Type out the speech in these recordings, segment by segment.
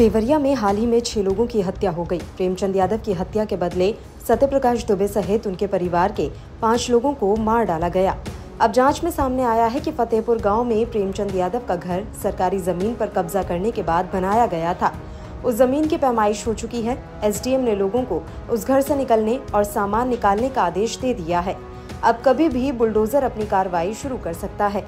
देवरिया में हाल ही में छह लोगों की हत्या हो गई। प्रेमचंद यादव की हत्या के बदले सत्यप्रकाश दुबे सहित उनके परिवार के पाँच लोगों को मार डाला गया। अब जाँच में सामने आया है कि फतेहपुर गाँव में प्रेमचंद यादव का घर सरकारी ज़मीन पर कब्जा करने के बाद बनाया गया था। उस ज़मीन की पैमाइश हो चुकी है। एसडीएम ने लोगों को उस घर से निकलने और सामान निकालने का आदेश दे दिया है। अब कभी भी बुलडोजर अपनी कार्रवाई शुरू कर सकता है।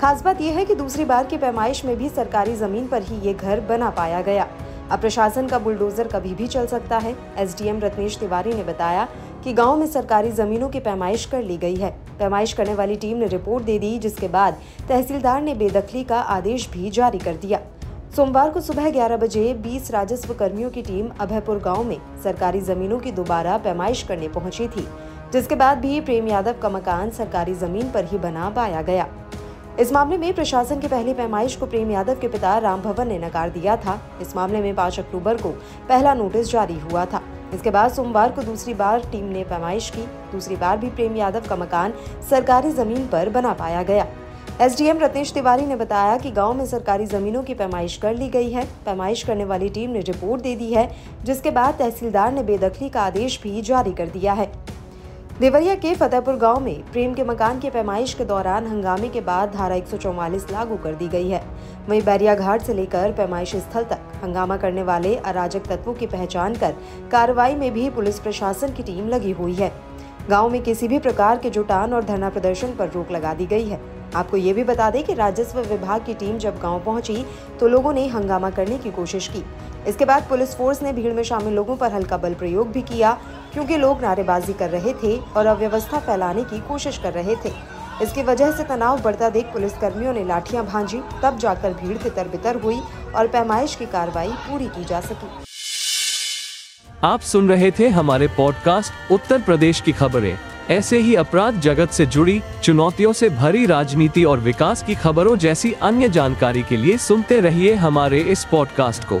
खास बात यह है कि दूसरी बार की पैमाइश में भी सरकारी ज़मीन पर ही ये घर बना पाया गया। अब प्रशासन का बुलडोजर कभी भी चल सकता है। एसडीएम रत्नेश तिवारी ने बताया कि गाँव में सरकारी जमीनों की पैमाइश कर ली गई है। पैमाइश करने वाली टीम ने रिपोर्ट दे दी, जिसके बाद तहसीलदार ने बेदखली का आदेश भी जारी कर दिया। सोमवार को सुबह 11 बजे 20 राजस्व कर्मियों की टीम अभयपुर गाँव में सरकारी जमीनों की दोबारा पैमाइश करने पहुँची थी, जिसके बाद भी प्रेम यादव का मकान सरकारी ज़मीन पर ही बना पाया गया। इस मामले में प्रशासन की पहली पैमाइश को प्रेम यादव के पिता राम भवन ने नकार दिया था। इस मामले में 5 अक्टूबर को पहला नोटिस जारी हुआ था। इसके बाद सोमवार को दूसरी बार टीम ने पैमाइश की। दूसरी बार भी प्रेम यादव का मकान सरकारी ज़मीन पर बना पाया गया। एसडीएम रत्नेश तिवारी ने बताया कि गाँव में सरकारी जमीनों की पैमाइश कर ली गई है। पैमाइश करने वाली टीम ने रिपोर्ट दे दी है, जिसके बाद तहसीलदार ने बेदखली का आदेश भी जारी कर दिया है। देवरिया के फतेहपुर गाँव में प्रेम के मकान की पैमाइश के दौरान हंगामे के बाद धारा 144 लागू कर दी गई है। वहीं बैरिया घाट से लेकर पैमाइश स्थल तक हंगामा करने वाले अराजक तत्वों की पहचान कर कार्रवाई में भी पुलिस प्रशासन की टीम लगी हुई है। गाँव में किसी भी प्रकार के जुटान और धरना प्रदर्शन पर रोक लगा दी गई है। आपको ये भी बता दें कि राजस्व विभाग की टीम जब गाँव पहुँची तो लोगों ने हंगामा करने की कोशिश की। इसके बाद पुलिस फोर्स ने भीड़ में शामिल लोगों पर हल्का बल प्रयोग भी किया क्योंकि लोग नारेबाजी कर रहे थे और अव्यवस्था फैलाने की कोशिश कर रहे थे। इसकी वजह से तनाव बढ़ता देख पुलिस कर्मियों ने लाठियाँ भांजी, तब जाकर भीड़ तितर बितर हुई और पैमाइश की कार्रवाई पूरी की जा सकी। आप सुन रहे थे हमारे पॉडकास्ट उत्तर प्रदेश की खबरें। ऐसे ही अपराध जगत से जुड़ी, चुनौतियों से भरी राजनीति और विकास की खबरों जैसी अन्य जानकारी के लिए सुनते रहिए हमारे इस पॉडकास्ट को।